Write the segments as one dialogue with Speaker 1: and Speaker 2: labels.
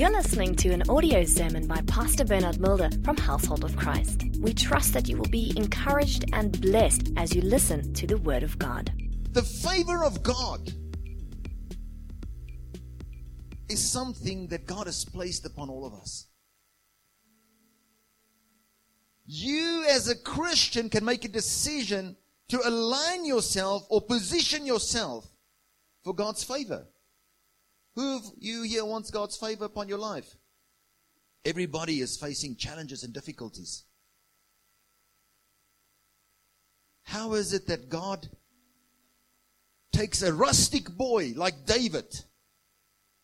Speaker 1: You're listening to an audio sermon by Pastor Bernard Mulder from Household of Christ. We trust that you will be encouraged and blessed as you listen to the Word of God.
Speaker 2: The favor of God is something that God has placed upon all of us. You, as a Christian, can make a decision to align yourself or position yourself for God's favor. Who of you here wants God's favor upon your life? Everybody is facing challenges and difficulties. How is it that God takes a rustic boy like David,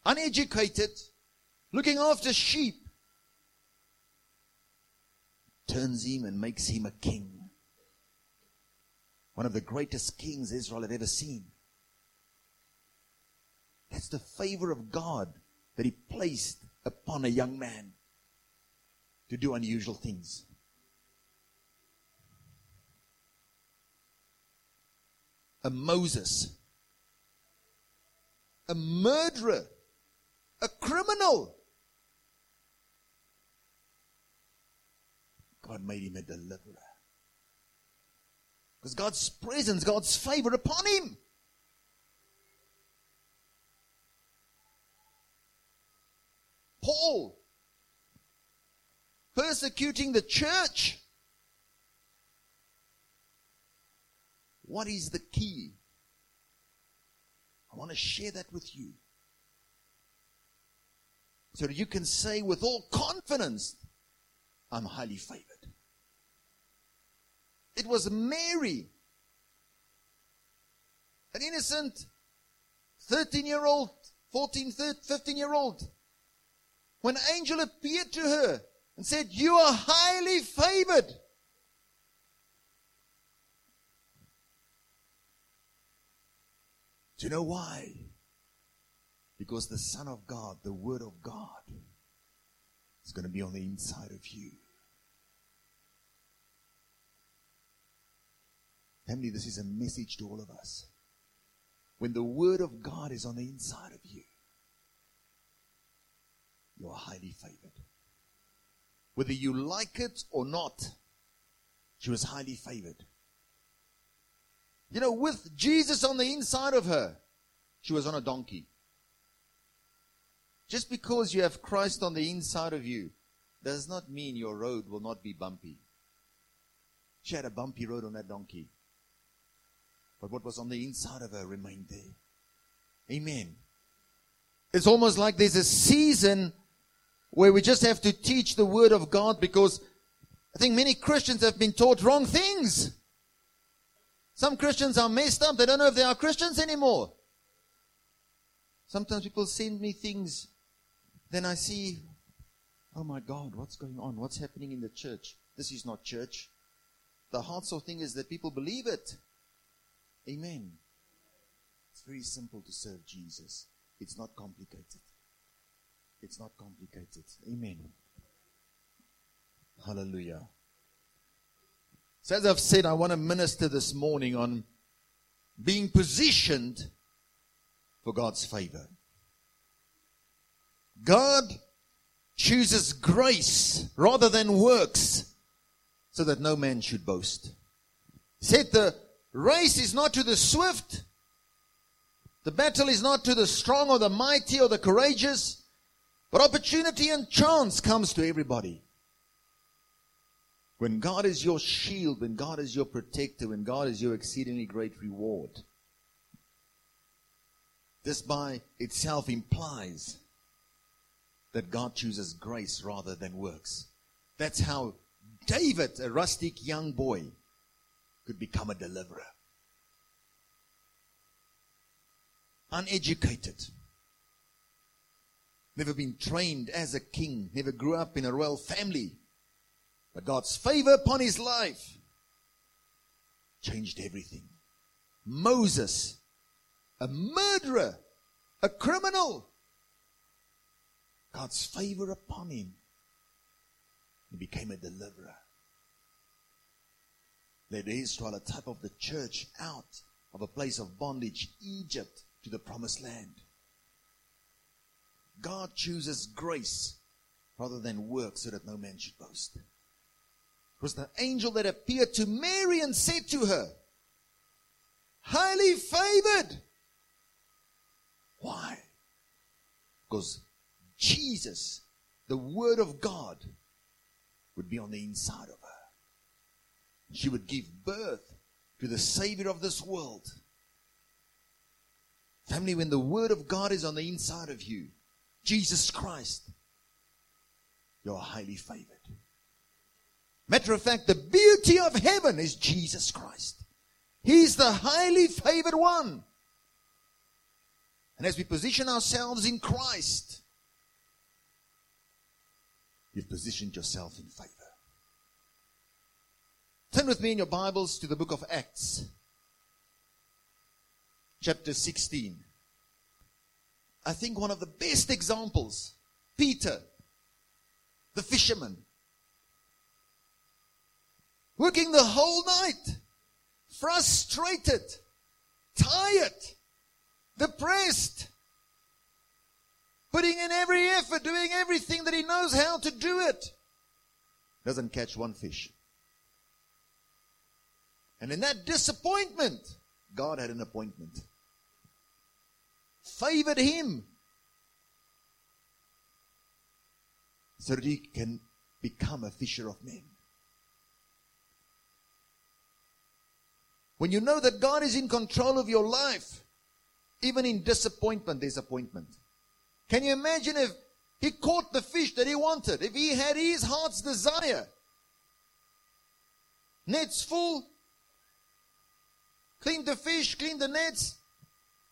Speaker 2: uneducated, looking after sheep, turns him and makes him a king? One of the greatest kings Israel had ever seen. That's the favor of God that He placed upon a young man to do unusual things. A Moses, a murderer, a criminal. God made him a deliverer. Because God's presence, God's favor upon him. Paul persecuting the church. What is the key? I want to share that with you. So that you can say with all confidence, I'm highly favored. It was Mary, an innocent 13 year old, 14, 15 year old, when an angel appeared to her and said, You are highly favored. Do you know why? Because the Son of God, the Word of God, is going to be on the inside of you. Family, this is a message to all of us. When the Word of God is on the inside of you, you are highly favored. Whether you like it or not, she was highly favored. You know, with Jesus on the inside of her, she was on a donkey. Just because you have Christ on the inside of you does not mean your road will not be bumpy. She had a bumpy road on that donkey. But what was on the inside of her remained there. Amen. It's almost like there's a season where we just have to teach the Word of God because I think many Christians have been taught wrong things. Some Christians are messed up. They don't know if they are Christians anymore. Sometimes people send me things, then I see, oh my God, what's going on? What's happening in the church? This is not church. The heart of thing is that people believe it. Amen. It's very simple to serve Jesus. It's not complicated. It's not complicated. Amen. Hallelujah. So, as I've said, I want to minister this morning on being positioned for God's favor. God chooses grace rather than works so that no man should boast. He said the race is not to the swift, the battle is not to the strong or the mighty or the courageous, but opportunity and chance comes to everybody. When God is your shield, when God is your protector, when God is your exceedingly great reward, this by itself implies that God chooses grace rather than works. That's how David, a rustic young boy, could become a deliverer. Uneducated, never been trained as a king, never grew up in a royal family. But God's favor upon his life changed everything. Moses, a murderer, a criminal, God's favor upon him. He became a deliverer. Led Israel, a type of the church, out of a place of bondage, Egypt, to the promised land. God chooses grace rather than work so that no man should boast. It was the angel that appeared to Mary and said to her, highly favored. Why? Because Jesus, the Word of God, would be on the inside of her. She would give birth to the Savior of this world. Family, when the Word of God is on the inside of you, Jesus Christ, you're highly favored. Matter of fact, the beauty of heaven is Jesus Christ. He's the highly favored one. And as we position ourselves in Christ, you've positioned yourself in favor. Turn with me in your Bibles to the book of Acts, chapter 16. I think one of the best examples, Peter, the fisherman, working the whole night, frustrated, tired, depressed, putting in every effort, doing everything that he knows how to do it, doesn't catch one fish. And in that disappointment, God had an appointment. Favored him so that he can become a fisher of men. When you know that God is in control of your life, even in disappointment, there's appointment. Can you imagine if he caught the fish that he wanted? If he had his heart's desire? Nets full, cleaned the fish, cleaned the nets,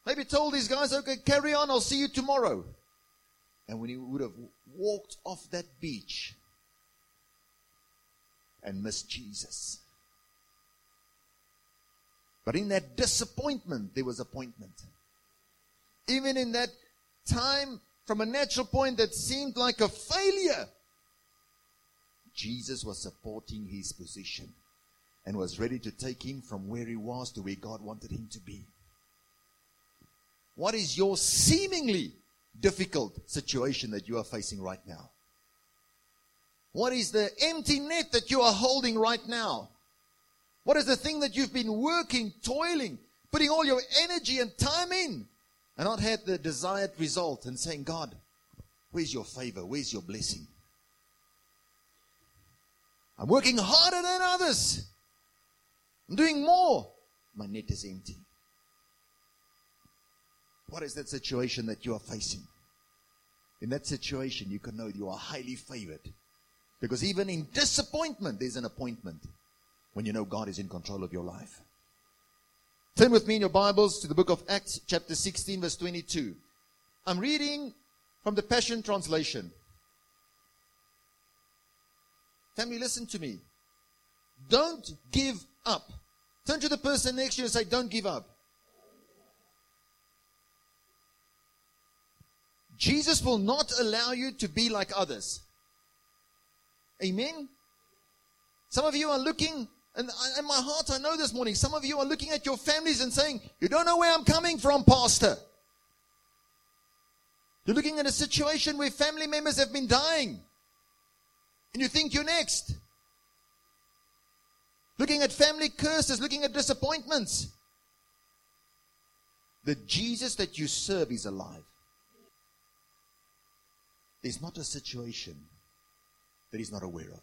Speaker 2: maybe told these guys, okay, carry on, I'll see you tomorrow. And when he would have walked off that beach and missed Jesus. But in that disappointment, there was appointment. Even in that time, from a natural point that seemed like a failure, Jesus was supporting his position and was ready to take him from where he was to where God wanted him to be. What is your seemingly difficult situation that you are facing right now? What is the empty net that you are holding right now? What is the thing that you've been working, toiling, putting all your energy and time in, and not had the desired result and saying, God, where's your favor? Where's your blessing? I'm working harder than others. I'm doing more. My net is empty. What is that situation that you are facing? In that situation, you can know you are highly favored. Because even in disappointment, there's an appointment when you know God is in control of your life. Turn with me in your Bibles to the book of Acts, chapter 16, verse 22. I'm reading from the Passion Translation. Family, listen to me. Don't give up. Turn to the person next to you and say, Don't give up. Jesus will not allow you to be like others. Amen. Some of you are looking and in my heart, I know this morning, some of you are looking at your families and saying, You don't know where I'm coming from, Pastor. You're looking at a situation where family members have been dying. And you think you're next. Looking at family curses, looking at disappointments. The Jesus that you serve is alive. There's not a situation that he's not aware of.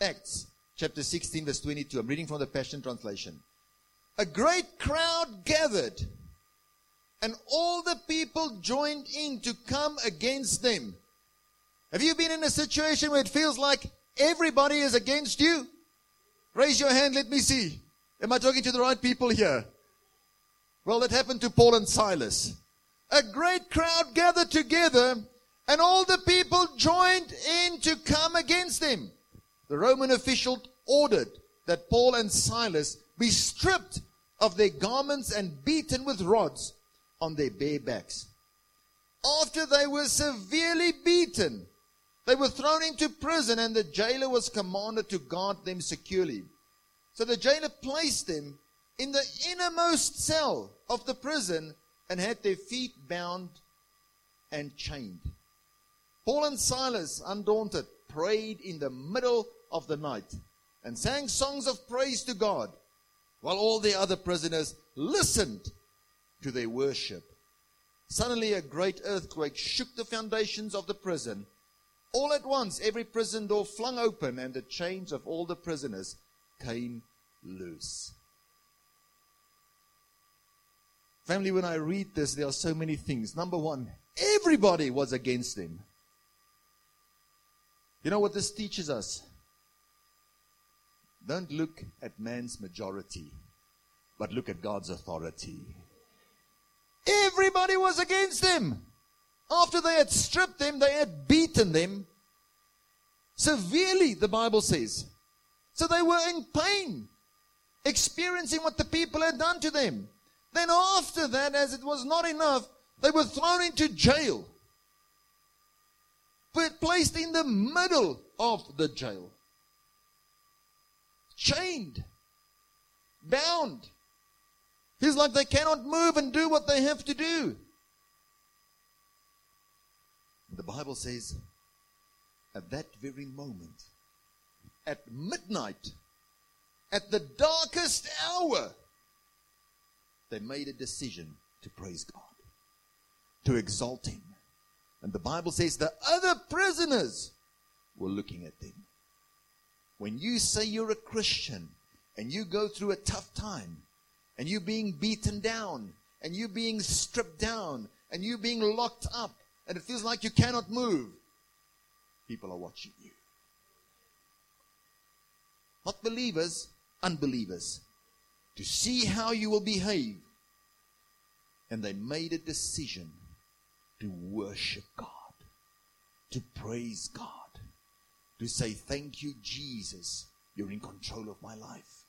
Speaker 2: Acts chapter 16, verse 22. I'm reading from the Passion Translation. A great crowd gathered, and all the people joined in to come against them. Have you been in a situation where it feels like everybody is against you? Raise your hand, let me see. Am I talking to the right people here? Well, that happened to Paul and Silas. A great crowd gathered together, and all the people joined in to come against them the Roman official ordered that Paul and Silas be stripped of their garments and beaten with rods on their bare backs. After they were severely beaten, they were thrown into prison and the jailer was commanded to guard them securely. So the jailer placed them in the innermost cell of the prison and had their feet bound and chained. Paul and Silas, undaunted, prayed in the middle of the night and sang songs of praise to God while all the other prisoners listened to their worship. Suddenly, a great earthquake shook the foundations of the prison. All at once, every prison door flung open, and the chains of all the prisoners came loose. Family, when I read this, there are so many things. Number one, everybody was against him. You know what this teaches us? Don't look at man's majority, but look at God's authority. Everybody was against him. After they had stripped them, they had beaten them severely, the Bible says. So they were in pain, experiencing what the people had done to them. Then, after that, as it was not enough, they were thrown into jail, but placed in the middle of the jail, chained, bound. Feels like they cannot move and do what they have to do. The Bible says, at that very moment, at midnight, at the darkest hour, they made a decision to praise God, to exalt Him. And the Bible says the other prisoners were looking at them. When you say you're a Christian and you go through a tough time, and you being beaten down, and you being stripped down, and you being locked up, and it feels like you cannot move, people are watching you. Not believers, unbelievers. To see how you will behave. And they made a decision to worship God, to praise God, to say, Thank you, Jesus. You're in control of my life.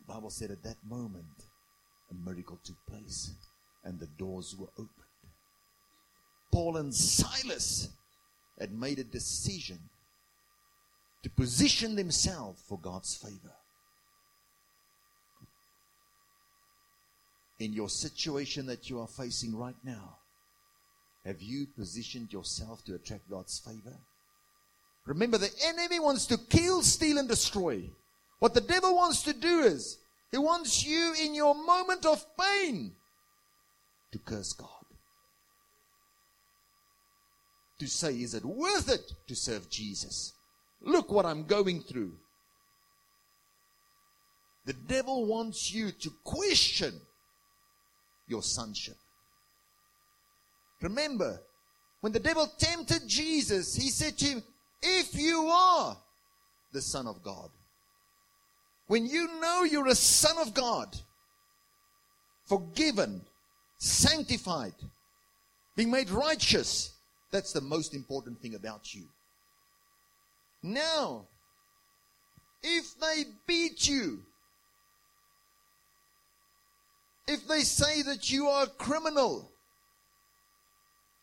Speaker 2: The Bible said at that moment, a miracle took place and the doors were opened. Paul and Silas had made a decision to position themselves for God's favor. In your situation that you are facing right now, have you positioned yourself to attract God's favor? Remember, the enemy wants to kill, steal, and destroy. What the devil wants to do is, he wants you in your moment of pain to curse God. To say, is it worth it to serve Jesus? Look what I'm going through. The devil wants you to question your sonship. Remember, when the devil tempted Jesus, he said to him, If you are the Son of God, when you know you're a son of God, forgiven, sanctified, being made righteous, that's the most important thing about you. Now, if they beat you, if they say that you are a criminal,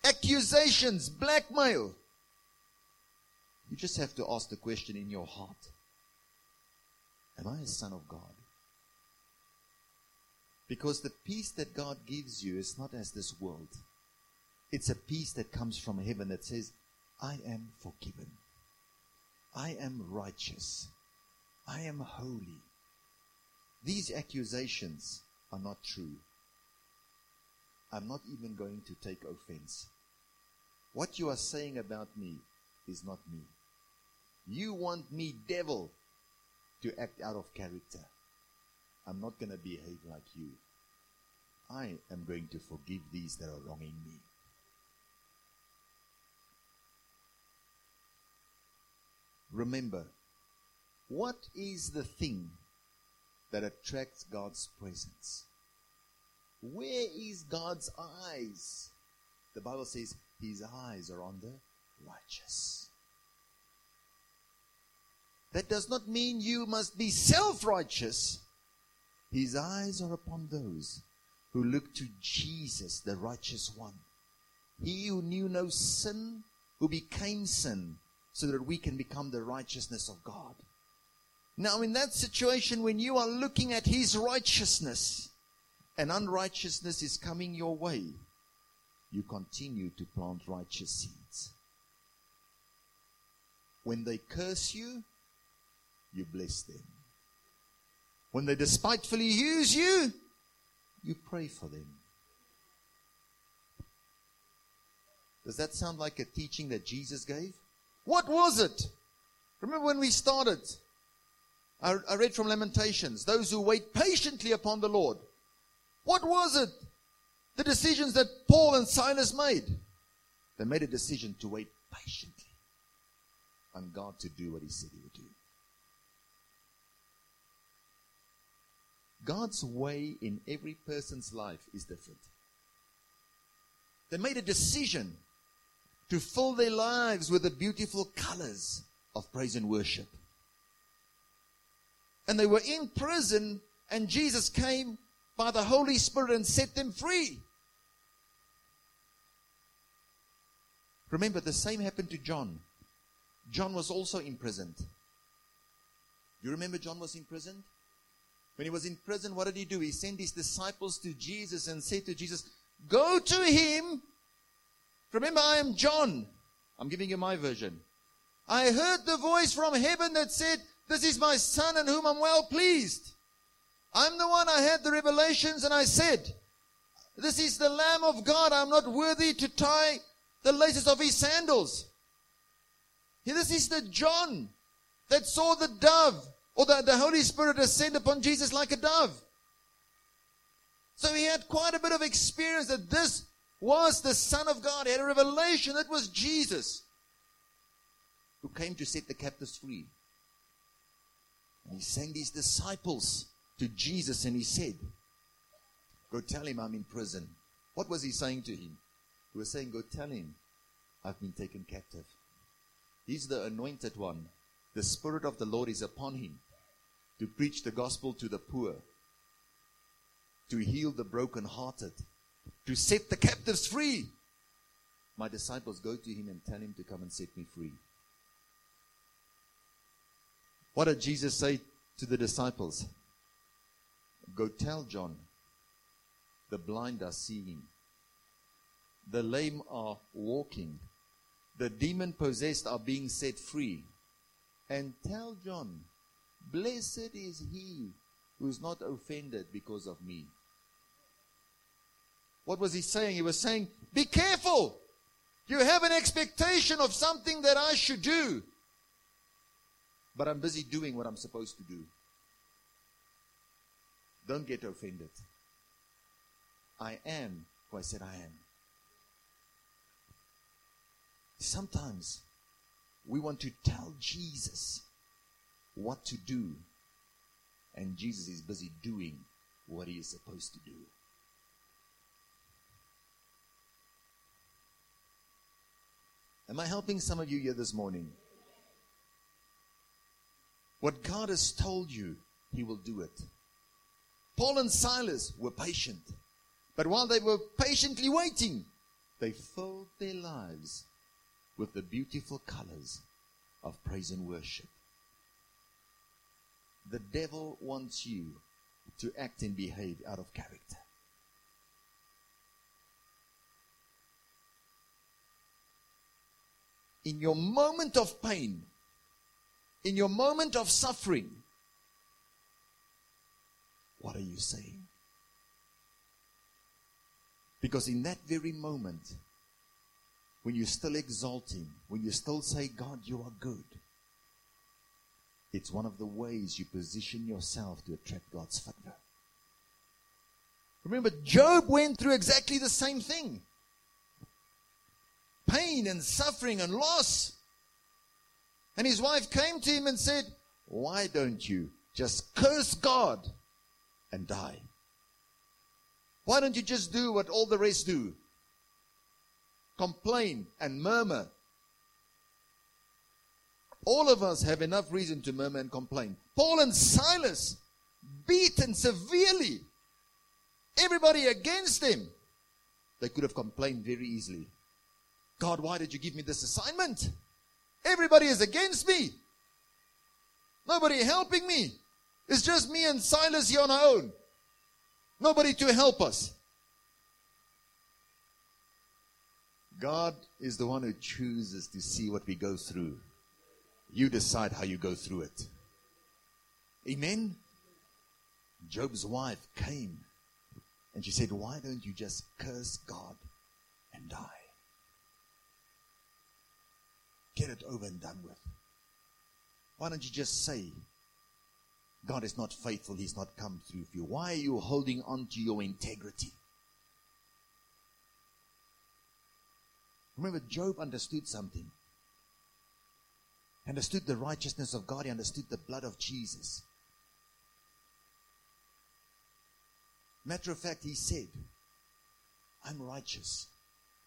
Speaker 2: accusations, blackmail, you just have to ask the question in your heart Am I a son of God? Because the peace that God gives you is not as this world. It's a peace that comes from heaven that says, I am forgiven. I am righteous. I am holy. These accusations are not true. I'm not even going to take offense. What you are saying about me is not me. You want me, devil, to act out of character. I'm not going to behave like you. I am going to forgive these that are wronging me. Remember, what is the thing that attracts God's presence? Where is God's eyes? The Bible says his eyes are on the righteous. That does not mean you must be self righteous. His eyes are upon those who look to Jesus, the righteous one. He who knew no sin, who became sin, so that we can become the righteousness of God. Now, in that situation, when you are looking at His righteousness and unrighteousness is coming your way, you continue to plant righteous seeds. When they curse you, you bless them. When they despitefully use you, you pray for them. Does that sound like a teaching that Jesus gave? What was it? Remember when we started? I, read from Lamentations those who wait patiently upon the Lord. What was it? The decisions that Paul and Silas made. They made a decision to wait patiently on God to do what He said He would do. God's way in every person's life is different. They made a decision to fill their lives with the beautiful colors of praise and worship. And they were in prison, and Jesus came by the Holy Spirit and set them free. Remember, the same happened to John. John was also imprisoned. You remember John was imprisoned? When he was in prison, what did he do? He sent his disciples to Jesus and said to Jesus, Go to him. Remember, I am John. I'm giving you my version. I heard the voice from heaven that said, This is my son in whom I'm well pleased. I'm the one I had the revelations and I said, This is the Lamb of God. I'm not worthy to tie the laces of his sandals. This is the John that saw the dove or the, the Holy Spirit descend upon Jesus like a dove. So he had quite a bit of experience that this was the Son of God. He had a revelation that was Jesus who came to set the captives free. And he sent his disciples to Jesus and he said, Go tell him I'm in prison. What was he saying to him? He was saying, Go tell him I've been taken captive. He's the anointed one. The Spirit of the Lord is upon him to preach the gospel to the poor, to heal the brokenhearted, to set the captives free. My disciples go to him and tell him to come and set me free. What did Jesus say to the disciples? Go tell John, the blind are seeing, the lame are walking, the demon possessed are being set free. And tell John, blessed is he who is not offended because of me. What was he saying? He was saying, Be careful. You have an expectation of something that I should do. But I'm busy doing what I'm supposed to do. Don't get offended. I am who I said I am. Sometimes we want to tell Jesus what to do, and Jesus is busy doing what he is supposed to do. Am I helping some of you here this morning? What God has told you, he will do it. Paul and Silas were patient. But while they were patiently waiting, they filled their lives with the beautiful colors of praise and worship. The devil wants you to act and behave out of character. In your moment of pain, in your moment of suffering, what are you saying? Because in that very moment, when you're still exalt Him, when you still say, God, you are good, it's one of the ways you position yourself to attract God's favor. Remember, Job went through exactly the same thing pain and suffering and loss. And his wife came to him and said, Why don't you just curse God and die? Why don't you just do what all the rest do? complain, and murmur. All of us have enough reason to murmur and complain. Paul and Silas, beaten severely, everybody against them. They could have complained very easily. God, why did you give me this assignment? Everybody is against me. Nobody helping me. It's just me and Silas here on our own. Nobody to help us. God is the one who chooses to see what we go through. You decide how you go through it. Amen? Job's wife came and she said, Why don't you just curse God and die? Get it over and done with. Why don't you just say, God is not faithful, He's not come through for you? Why are you holding on to your integrity? Remember, Job understood something. Understood the righteousness of God, he understood the blood of Jesus. Matter of fact, he said, I'm righteous.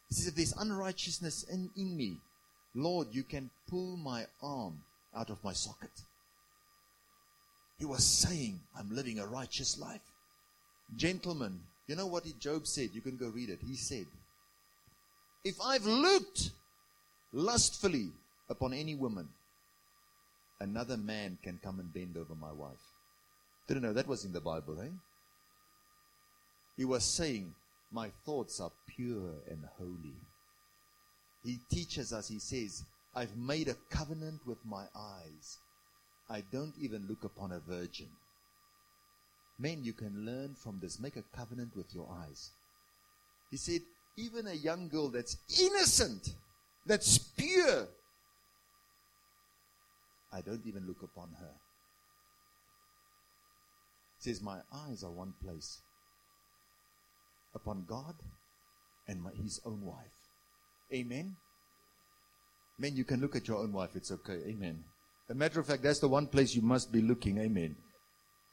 Speaker 2: He says, if there's unrighteousness in, in me, Lord, you can pull my arm out of my socket. He was saying, I'm living a righteous life. Gentlemen, you know what Job said? You can go read it. He said, If I've looked lustfully upon any woman, another man can come and bend over my wife. Didn't know that was in the Bible, eh? He was saying, My thoughts are pure and holy. He teaches us, he says, I've made a covenant with my eyes. I don't even look upon a virgin. Men, you can learn from this. Make a covenant with your eyes. He said, even a young girl that's innocent, that's pure, I don't even look upon her. He says, My eyes are one place upon God and my, his own wife. Amen. Men, you can look at your own wife. It's okay. Amen. A matter of fact, that's the one place you must be looking. Amen.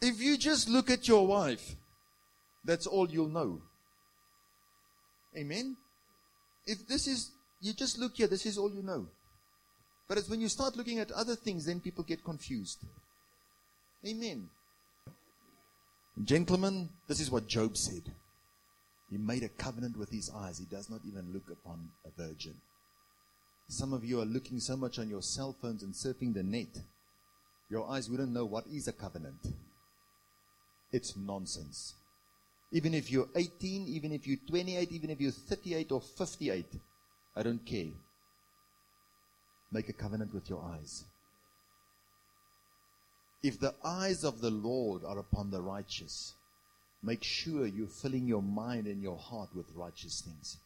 Speaker 2: If you just look at your wife, that's all you'll know. Amen. If this is, you just look here, this is all you know. But it's when you start looking at other things, then people get confused. Amen. Gentlemen, this is what Job said. He made a covenant with his eyes. He does not even look upon a virgin. Some of you are looking so much on your cell phones and surfing the net. Your eyes wouldn't know what is a covenant. It's nonsense. Even if you're 18, even if you're 28, even if you're 38 or 58, I don't care. Make a covenant with your eyes. If the eyes of the Lord are upon the righteous, make sure you're filling your mind and your heart with righteous things.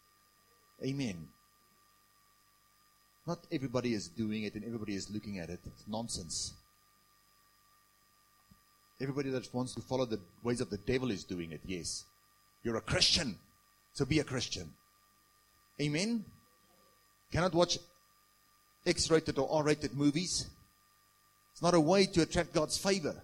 Speaker 2: Amen. Not everybody is doing it and everybody is looking at it. It's nonsense. Everybody that wants to follow the ways of the devil is doing it, yes. You're a Christian, so be a Christian. Amen? Cannot watch X rated or R rated movies. It's not a way to attract God's favor.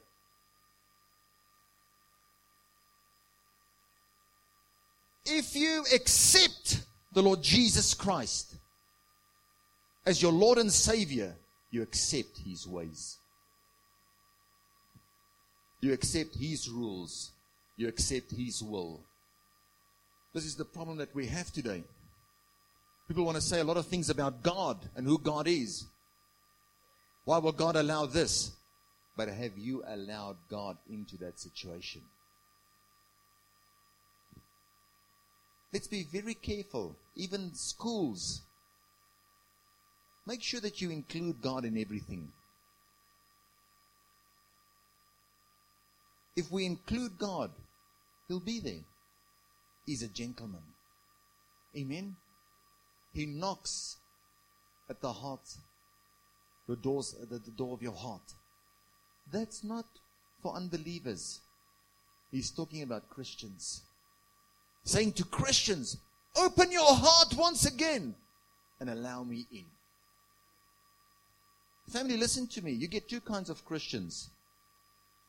Speaker 2: If you accept the Lord Jesus Christ as your Lord and Savior, you accept His ways. You accept His rules. You accept His will. This is the problem that we have today. People want to say a lot of things about God and who God is. Why will God allow this? But have you allowed God into that situation? Let's be very careful. Even schools. Make sure that you include God in everything. If we include God, He'll be there. He's a gentleman. Amen. He knocks at the heart, the doors, the, the door of your heart. That's not for unbelievers. He's talking about Christians. Saying to Christians, open your heart once again and allow me in. Family, listen to me. You get two kinds of Christians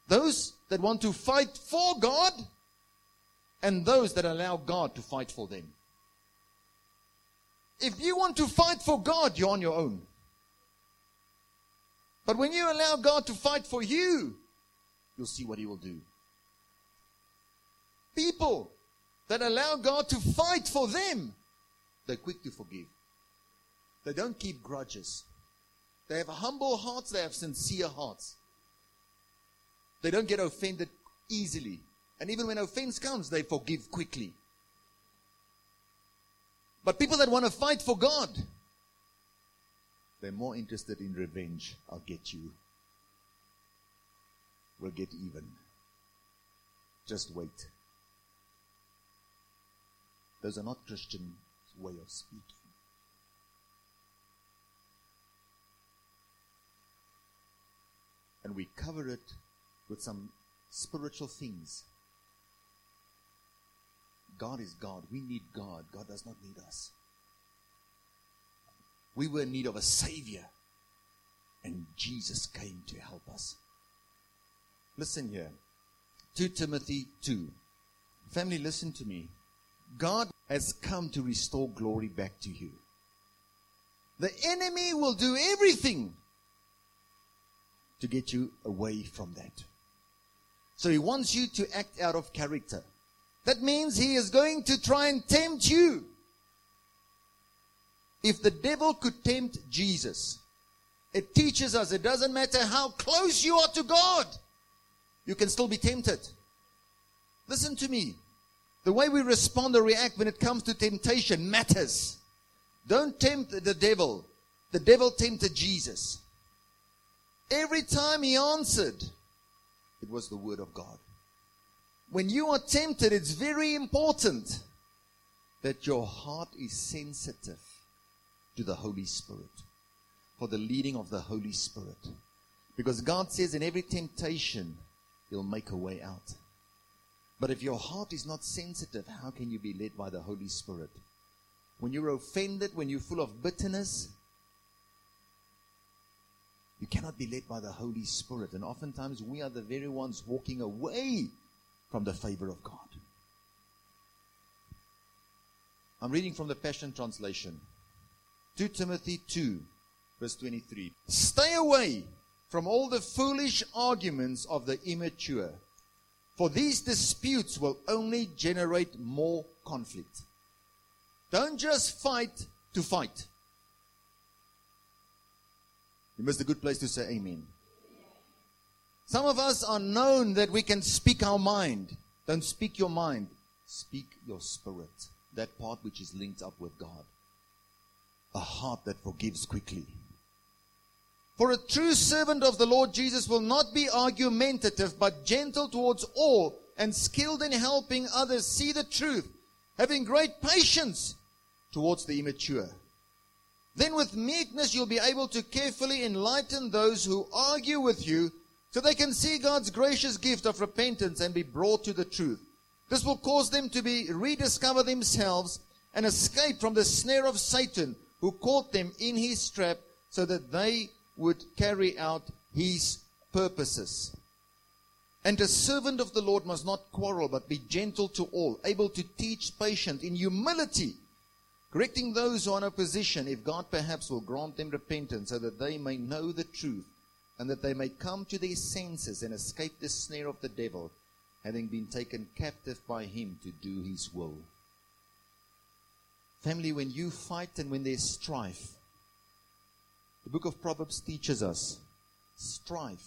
Speaker 2: those that want to fight for God, and those that allow God to fight for them. If you want to fight for God, you're on your own. But when you allow God to fight for you, you'll see what He will do. People that allow God to fight for them, they're quick to forgive. They don't keep grudges. They have humble hearts, they have sincere hearts. They don't get offended easily. And even when offense comes, they forgive quickly. But people that want to fight for God, they're more interested in revenge. I'll get you. We'll get even. Just wait. Those are not Christian way of speaking. And we cover it with some spiritual things. God is God. We need God. God does not need us. We were in need of a Savior, and Jesus came to help us. Listen here 2 Timothy 2. Family, listen to me. God has come to restore glory back to you. The enemy will do everything to get you away from that. So he wants you to act out of character. That means he is going to try and tempt you. If the devil could tempt Jesus, it teaches us it doesn't matter how close you are to God, you can still be tempted. Listen to me. The way we respond or react when it comes to temptation matters. Don't tempt the devil. The devil tempted Jesus. Every time he answered, it was the word of God. When you are tempted, it's very important that your heart is sensitive to the Holy Spirit, for the leading of the Holy Spirit. Because God says in every temptation, He'll make a way out. But if your heart is not sensitive, how can you be led by the Holy Spirit? When you're offended, when you're full of bitterness, you cannot be led by the Holy Spirit. And oftentimes we are the very ones walking away from the favor of God. I'm reading from the Passion Translation. 2 Timothy 2, verse 23. Stay away from all the foolish arguments of the immature for these disputes will only generate more conflict. Don't just fight to fight. You missed a good place to say amen. Some of us are known that we can speak our mind. Don't speak your mind. Speak your spirit. That part which is linked up with God. A heart that forgives quickly. For a true servant of the Lord Jesus will not be argumentative, but gentle towards all and skilled in helping others see the truth, having great patience towards the immature. Then with meekness you'll be able to carefully enlighten those who argue with you so they can see God's gracious gift of repentance and be brought to the truth. This will cause them to be rediscover themselves and escape from the snare of Satan who caught them in his trap so that they would carry out his purposes. And a servant of the Lord must not quarrel, but be gentle to all, able to teach, patient, in humility, correcting those who are in opposition, if God perhaps will grant them repentance, so that they may know the truth, and that they may come to their senses and escape the snare of the devil, having been taken captive by him to do his will. Family, when you fight and when there's strife, the book of Proverbs teaches us strife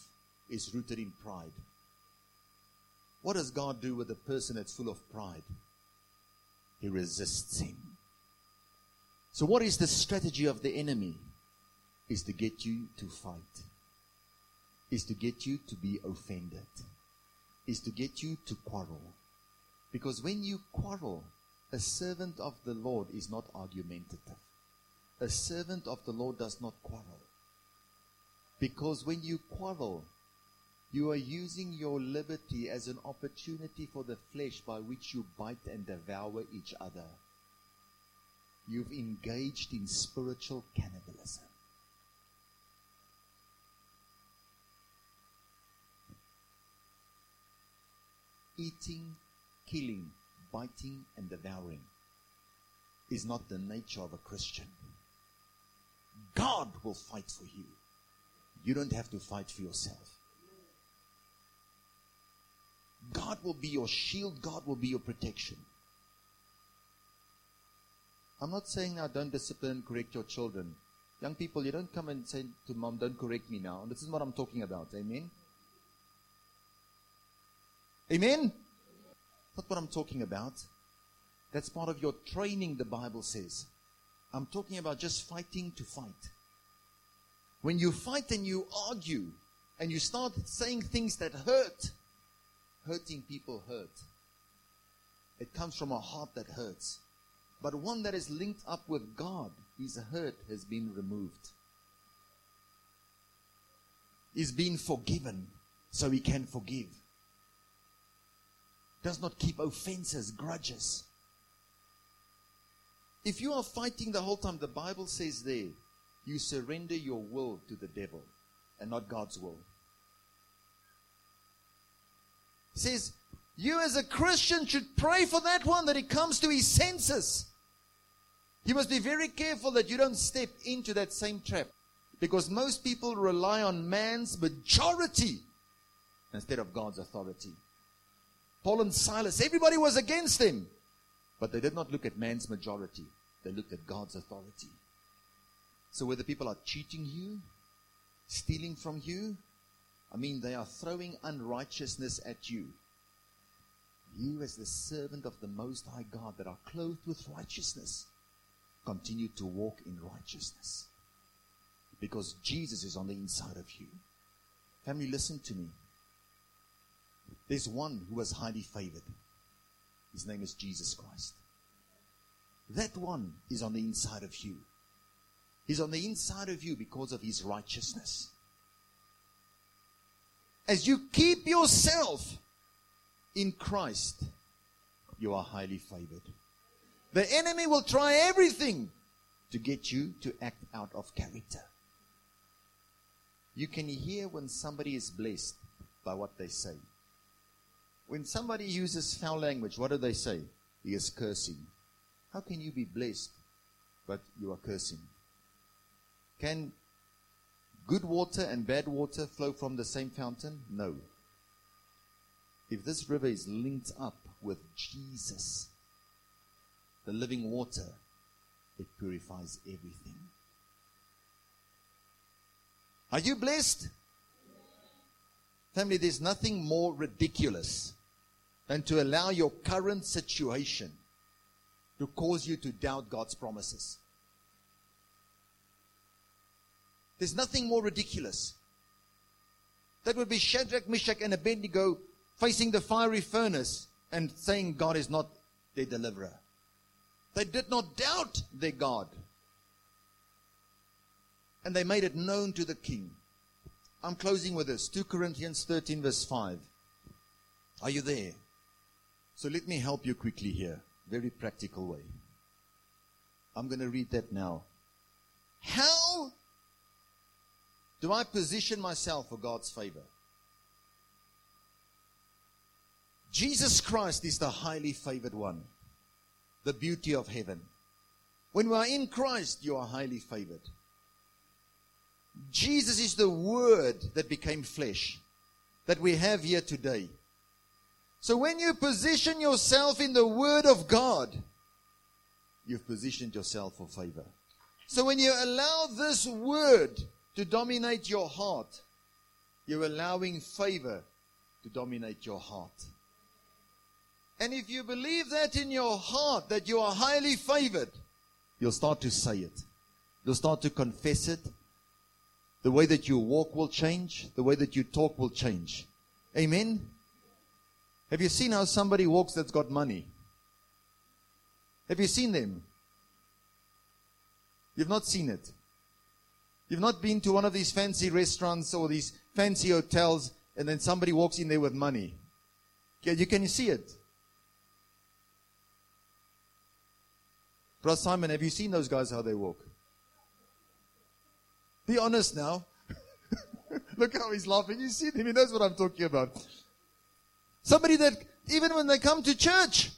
Speaker 2: is rooted in pride. What does God do with a person that's full of pride? He resists him. So, what is the strategy of the enemy? Is to get you to fight, is to get you to be offended, is to get you to quarrel. Because when you quarrel, a servant of the Lord is not argumentative. A servant of the Lord does not quarrel. Because when you quarrel, you are using your liberty as an opportunity for the flesh by which you bite and devour each other. You've engaged in spiritual cannibalism. Eating, killing, biting, and devouring is not the nature of a Christian. God will fight for you. You don't have to fight for yourself. God will be your shield, God will be your protection. I'm not saying now don't discipline and correct your children. Young people, you don't come and say to mom, don't correct me now. This is what I'm talking about. Amen? Amen? That's what I'm talking about. That's part of your training, the Bible says. I'm talking about just fighting to fight. When you fight and you argue and you start saying things that hurt, hurting people hurt. It comes from a heart that hurts. But one that is linked up with God, his hurt has been removed. He's been forgiven, so he can forgive. Does not keep offenses, grudges. If you are fighting the whole time, the Bible says there, you surrender your will to the devil and not God's will. It says, you as a Christian should pray for that one that he comes to his senses. You must be very careful that you don't step into that same trap. Because most people rely on man's majority instead of God's authority. Paul and Silas, everybody was against them. But they did not look at man's majority. They looked at God's authority. So whether people are cheating you, stealing from you, I mean, they are throwing unrighteousness at you. You, as the servant of the Most High God that are clothed with righteousness, continue to walk in righteousness. Because Jesus is on the inside of you. Family, listen to me. There's one who was highly favored. His name is Jesus Christ. That one is on the inside of you. He's on the inside of you because of his righteousness. As you keep yourself in Christ, you are highly favored. The enemy will try everything to get you to act out of character. You can hear when somebody is blessed by what they say. When somebody uses foul language, what do they say? He is cursing. How can you be blessed but you are cursing? Can good water and bad water flow from the same fountain? No. If this river is linked up with Jesus, the living water, it purifies everything. Are you blessed? Family, there's nothing more ridiculous than to allow your current situation to cause you to doubt God's promises. There's nothing more ridiculous. That would be Shadrach, Meshach, and Abednego facing the fiery furnace and saying God is not their deliverer. They did not doubt their God. And they made it known to the king. I'm closing with this 2 Corinthians 13, verse 5. Are you there? So let me help you quickly here. Very practical way. I'm going to read that now. How do I position myself for God's favor? Jesus Christ is the highly favored one, the beauty of heaven. When we are in Christ, you are highly favored. Jesus is the Word that became flesh that we have here today. So when you position yourself in the Word of God, you've positioned yourself for favor. So when you allow this Word to dominate your heart, you're allowing favor to dominate your heart. And if you believe that in your heart, that you are highly favored, you'll start to say it. You'll start to confess it. The way that you walk will change. The way that you talk will change. Amen. Have you seen how somebody walks that's got money? Have you seen them? You've not seen it. You've not been to one of these fancy restaurants or these fancy hotels and then somebody walks in there with money. Yeah, you can see it. Brother Simon, have you seen those guys how they walk? Be honest now. Look how he's laughing. You see him. He knows what I'm talking about. Somebody that, even when they come to church,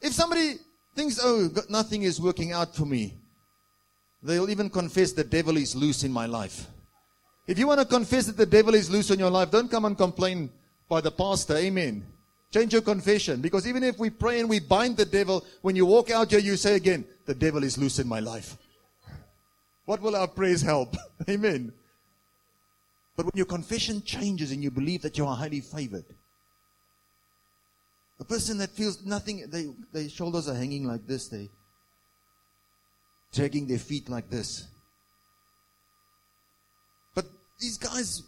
Speaker 2: if somebody thinks, oh, nothing is working out for me, they'll even confess the devil is loose in my life. If you want to confess that the devil is loose in your life, don't come and complain by the pastor. Amen. Change your confession. Because even if we pray and we bind the devil, when you walk out here, you say again, the devil is loose in my life. What will our praise help? Amen. But when your confession changes and you believe that you are highly favored, A person that feels nothing, they, their shoulders are hanging like this, they dragging their feet like this. But these guys,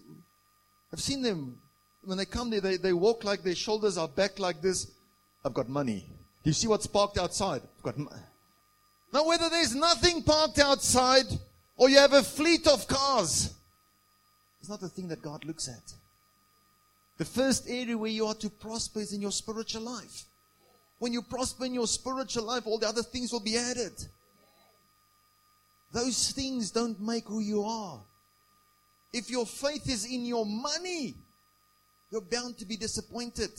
Speaker 2: I've seen them, when they come there, they, they walk like their shoulders are back like this. I've got money. You see what's parked outside? I've got money. Now, whether there's nothing parked outside or you have a fleet of cars, it's not the thing that God looks at. The first area where you are to prosper is in your spiritual life. When you prosper in your spiritual life, all the other things will be added. Those things don't make who you are. If your faith is in your money, you're bound to be disappointed.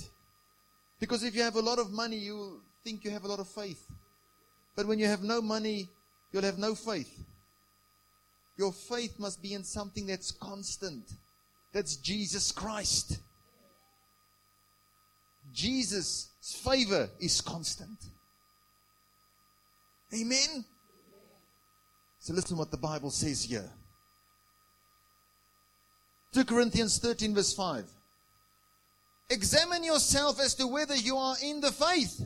Speaker 2: Because if you have a lot of money, you think you have a lot of faith. But when you have no money, you'll have no faith. Your faith must be in something that's constant. That's Jesus Christ. Jesus' favor is constant. Amen. So listen what the Bible says here. 2 Corinthians 13 verse 5. Examine yourself as to whether you are in the faith.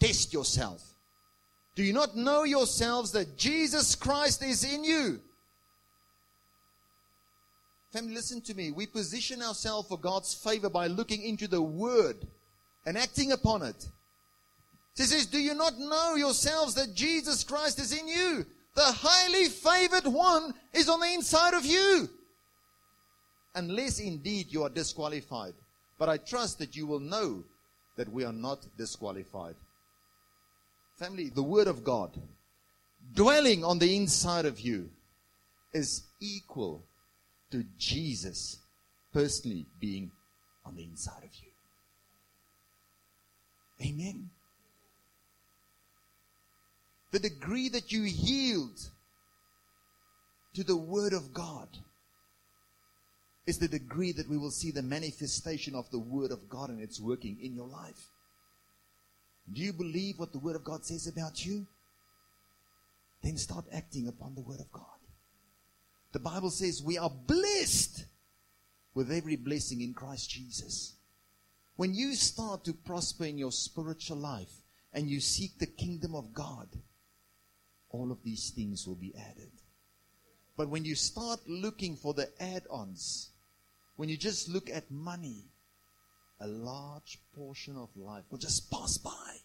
Speaker 2: Test yourself. Do you not know yourselves that Jesus Christ is in you? Family, listen to me. We position ourselves for God's favor by looking into the Word and acting upon it. He says, Do you not know yourselves that Jesus Christ is in you? The highly favored one is on the inside of you. Unless indeed you are disqualified. But I trust that you will know that we are not disqualified. Family, the Word of God dwelling on the inside of you is equal to Jesus personally being on the inside of you. Amen. The degree that you yield to the Word of God is the degree that we will see the manifestation of the Word of God and its working in your life. Do you believe what the Word of God says about you? Then start acting upon the Word of God. The Bible says we are blessed with every blessing in Christ Jesus. When you start to prosper in your spiritual life and you seek the kingdom of God, all of these things will be added. But when you start looking for the add ons, when you just look at money, a large portion of life will just pass by.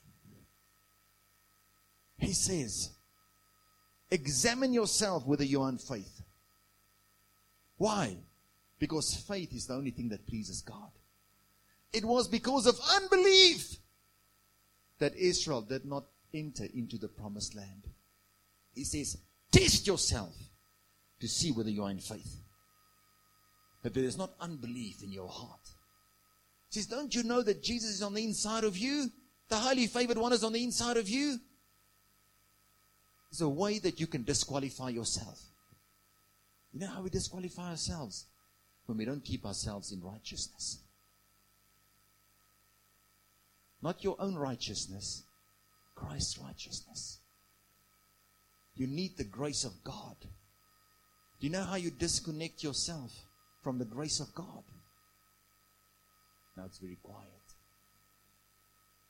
Speaker 2: He says, examine yourself whether you are in faith. Why? Because faith is the only thing that pleases God. It was because of unbelief that Israel did not enter into the promised land. He says, test yourself to see whether you are in faith. That there is not unbelief in your heart. He says, don't you know that Jesus is on the inside of you? The highly favored one is on the inside of you. There's a way that you can disqualify yourself. You know how we disqualify ourselves? When we don't keep ourselves in righteousness. Not your own righteousness, Christ's righteousness. You need the grace of God. Do you know how you disconnect yourself from the grace of God? Now it's very quiet.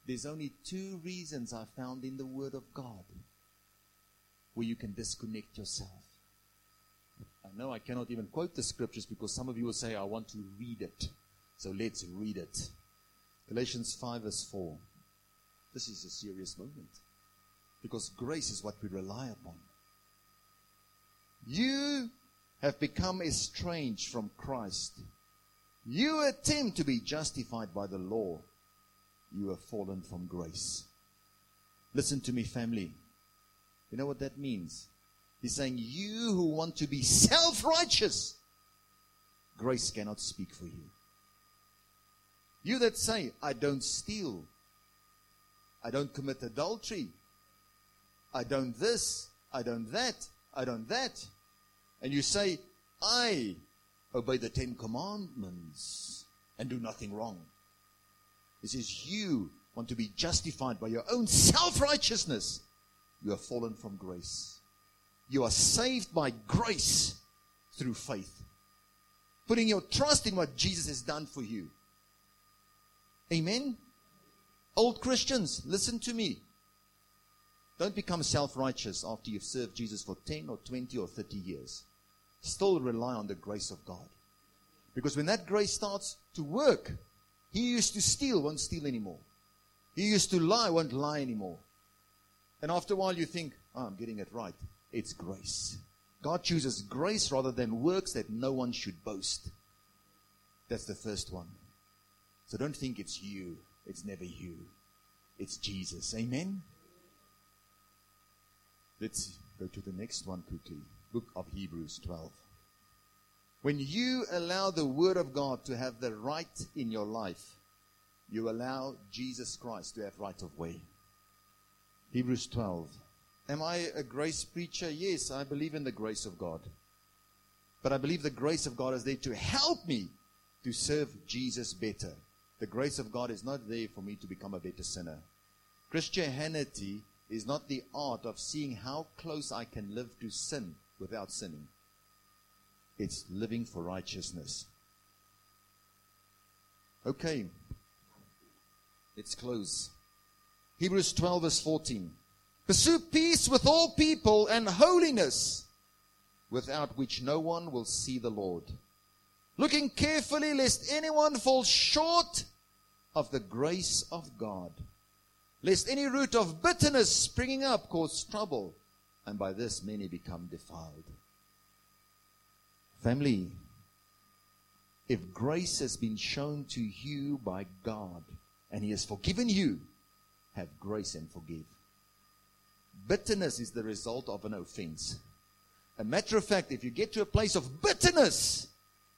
Speaker 2: There's only two reasons I found in the Word of God where you can disconnect yourself. I know I cannot even quote the scriptures because some of you will say, I want to read it. So let's read it. Galatians 5 verse 4. This is a serious moment. Because grace is what we rely upon. You have become estranged from Christ. You attempt to be justified by the law. You have fallen from grace. Listen to me, family. You know what that means? He's saying, You who want to be self righteous, grace cannot speak for you. You that say, I don't steal, I don't commit adultery, I don't this, I don't that, I don't that, and you say, I obey the Ten Commandments and do nothing wrong. He says, You want to be justified by your own self righteousness. You have fallen from grace. You are saved by grace through faith. Putting your trust in what Jesus has done for you. Amen. Old Christians, listen to me. Don't become self righteous after you've served Jesus for 10 or 20 or 30 years. Still rely on the grace of God. Because when that grace starts to work, he used to steal, won't steal anymore. He used to lie, won't lie anymore. And after a while, you think, oh, I'm getting it right. It's grace. God chooses grace rather than works that no one should boast. That's the first one. So don't think it's you. It's never you. It's Jesus. Amen? Let's go to the next one quickly. Book of Hebrews 12. When you allow the Word of God to have the right in your life, you allow Jesus Christ to have right of way. Hebrews 12. Am I a grace preacher? Yes, I believe in the grace of God. But I believe the grace of God is there to help me to serve Jesus better. The grace of God is not there for me to become a better sinner. Christianity is not the art of seeing how close I can live to sin without sinning. It's living for righteousness. Okay. Let's close. Hebrews 12 verse 14. Pursue peace with all people and holiness, without which no one will see the Lord. Looking carefully lest anyone fall short of the grace of God, lest any root of bitterness springing up cause trouble, and by this many become defiled. Family, if grace has been shown to you by God and He has forgiven you, have grace and forgive. Bitterness is the result of an offense. A matter of fact, if you get to a place of bitterness,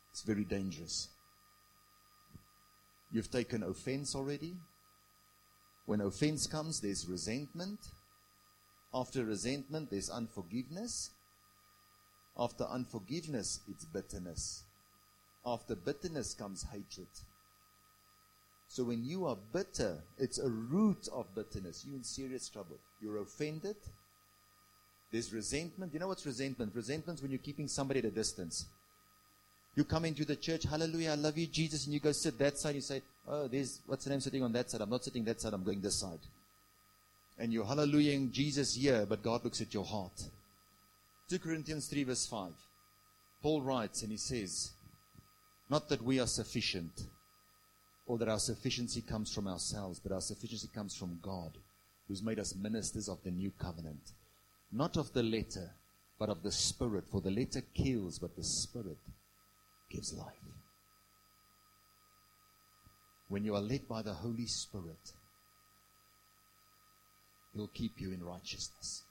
Speaker 2: it's very dangerous. You've taken offense already. When offense comes, there's resentment. After resentment, there's unforgiveness. After unforgiveness, it's bitterness. After bitterness comes hatred. So when you are bitter, it's a root of bitterness. You're in serious trouble. You're offended. There's resentment. You know what's resentment? Resentment's when you're keeping somebody at a distance. You come into the church, hallelujah, I love you, Jesus, and you go sit that side. You say, oh, there's, what's the name sitting on that side? I'm not sitting that side, I'm going this side. And you're hallelujahing Jesus here, but God looks at your heart. 2 Corinthians 3 verse 5. Paul writes and he says, Not that we are sufficient, or that our sufficiency comes from ourselves, but our sufficiency comes from God, who's made us ministers of the new covenant. Not of the letter, but of the Spirit. For the letter kills, but the Spirit gives life. When you are led by the Holy Spirit, He'll keep you in righteousness.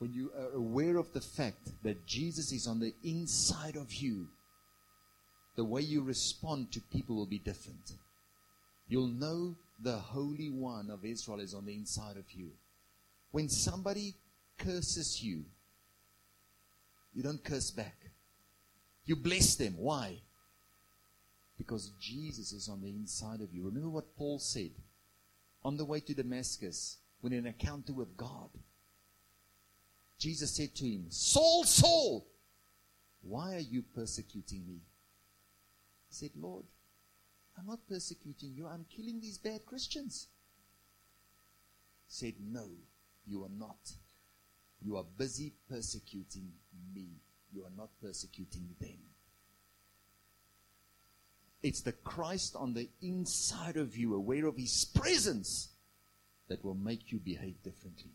Speaker 2: When you are aware of the fact that Jesus is on the inside of you, the way you respond to people will be different. You'll know the Holy One of Israel is on the inside of you. When somebody curses you, you don't curse back. You bless them. Why? Because Jesus is on the inside of you. Remember what Paul said on the way to Damascus when in an encounter with God. Jesus said to him, Saul, Saul, why are you persecuting me? Said, Lord, I'm not persecuting you. I'm killing these bad Christians. Said, No, you are not. You are busy persecuting me. You are not persecuting them. It's the Christ on the inside of you, aware of His presence, that will make you behave differently.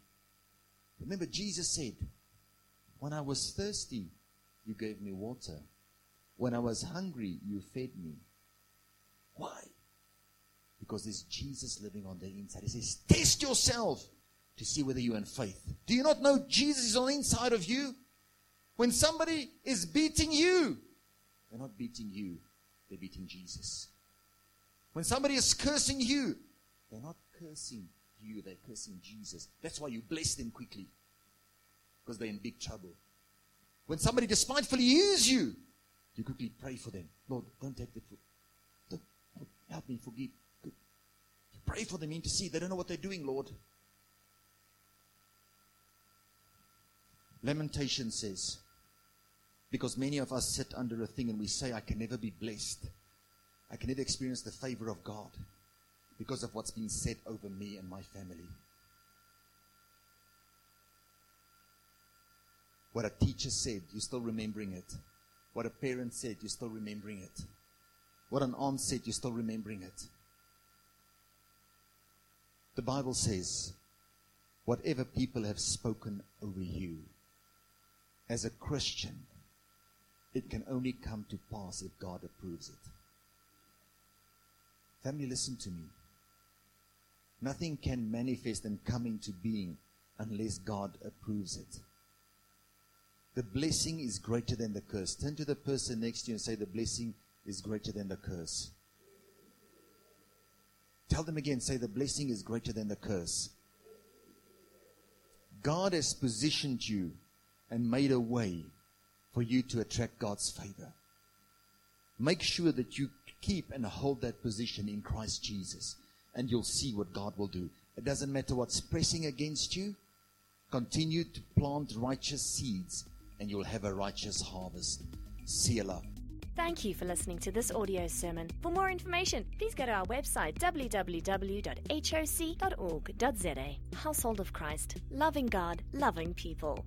Speaker 2: Remember, Jesus said, When I was thirsty, you gave me water. When I was hungry, you fed me. Why? Because there's Jesus living on the inside. He says, Test yourself to see whether you're in faith. Do you not know Jesus is on the inside of you? When somebody is beating you, they're not beating you, they're beating Jesus. When somebody is cursing you, they're not cursing you, they're cursing Jesus. That's why you bless them quickly. Because they're in big trouble. When somebody despitefully uses you, you quickly pray for them. Lord, don't take that. Don't, help me forgive. You pray for them, intercede. They don't know what they're doing, Lord. Lamentation says, because many of us sit under a thing and we say, I can never be blessed. I can never experience the favor of God. because of what's been said over me and my family. What a teacher said, you're still remembering it. What a parent said, you're still remembering it. What an aunt said, you're still remembering it. The Bible says, whatever people have spoken over you, as a Christian, it can only come to pass if God approves it. Family, listen to me. Nothing can manifest and come into being unless God approves it. The blessing is greater than the curse. Turn to the person next to you and say, The blessing is greater than the curse. Tell them again, say, The blessing is greater than the curse. God has positioned you and made a way for you to attract God's favor. Make sure that you keep and hold that position in Christ Jesus, and you'll see what God will do. It doesn't matter what's pressing against you, continue to plant righteous seeds, and you'll have a righteous harvest. Selah.
Speaker 1: Thank you for listening to this audio sermon. For more information, please go to our website www.hoc.org.za. Household of Christ, loving God, loving people.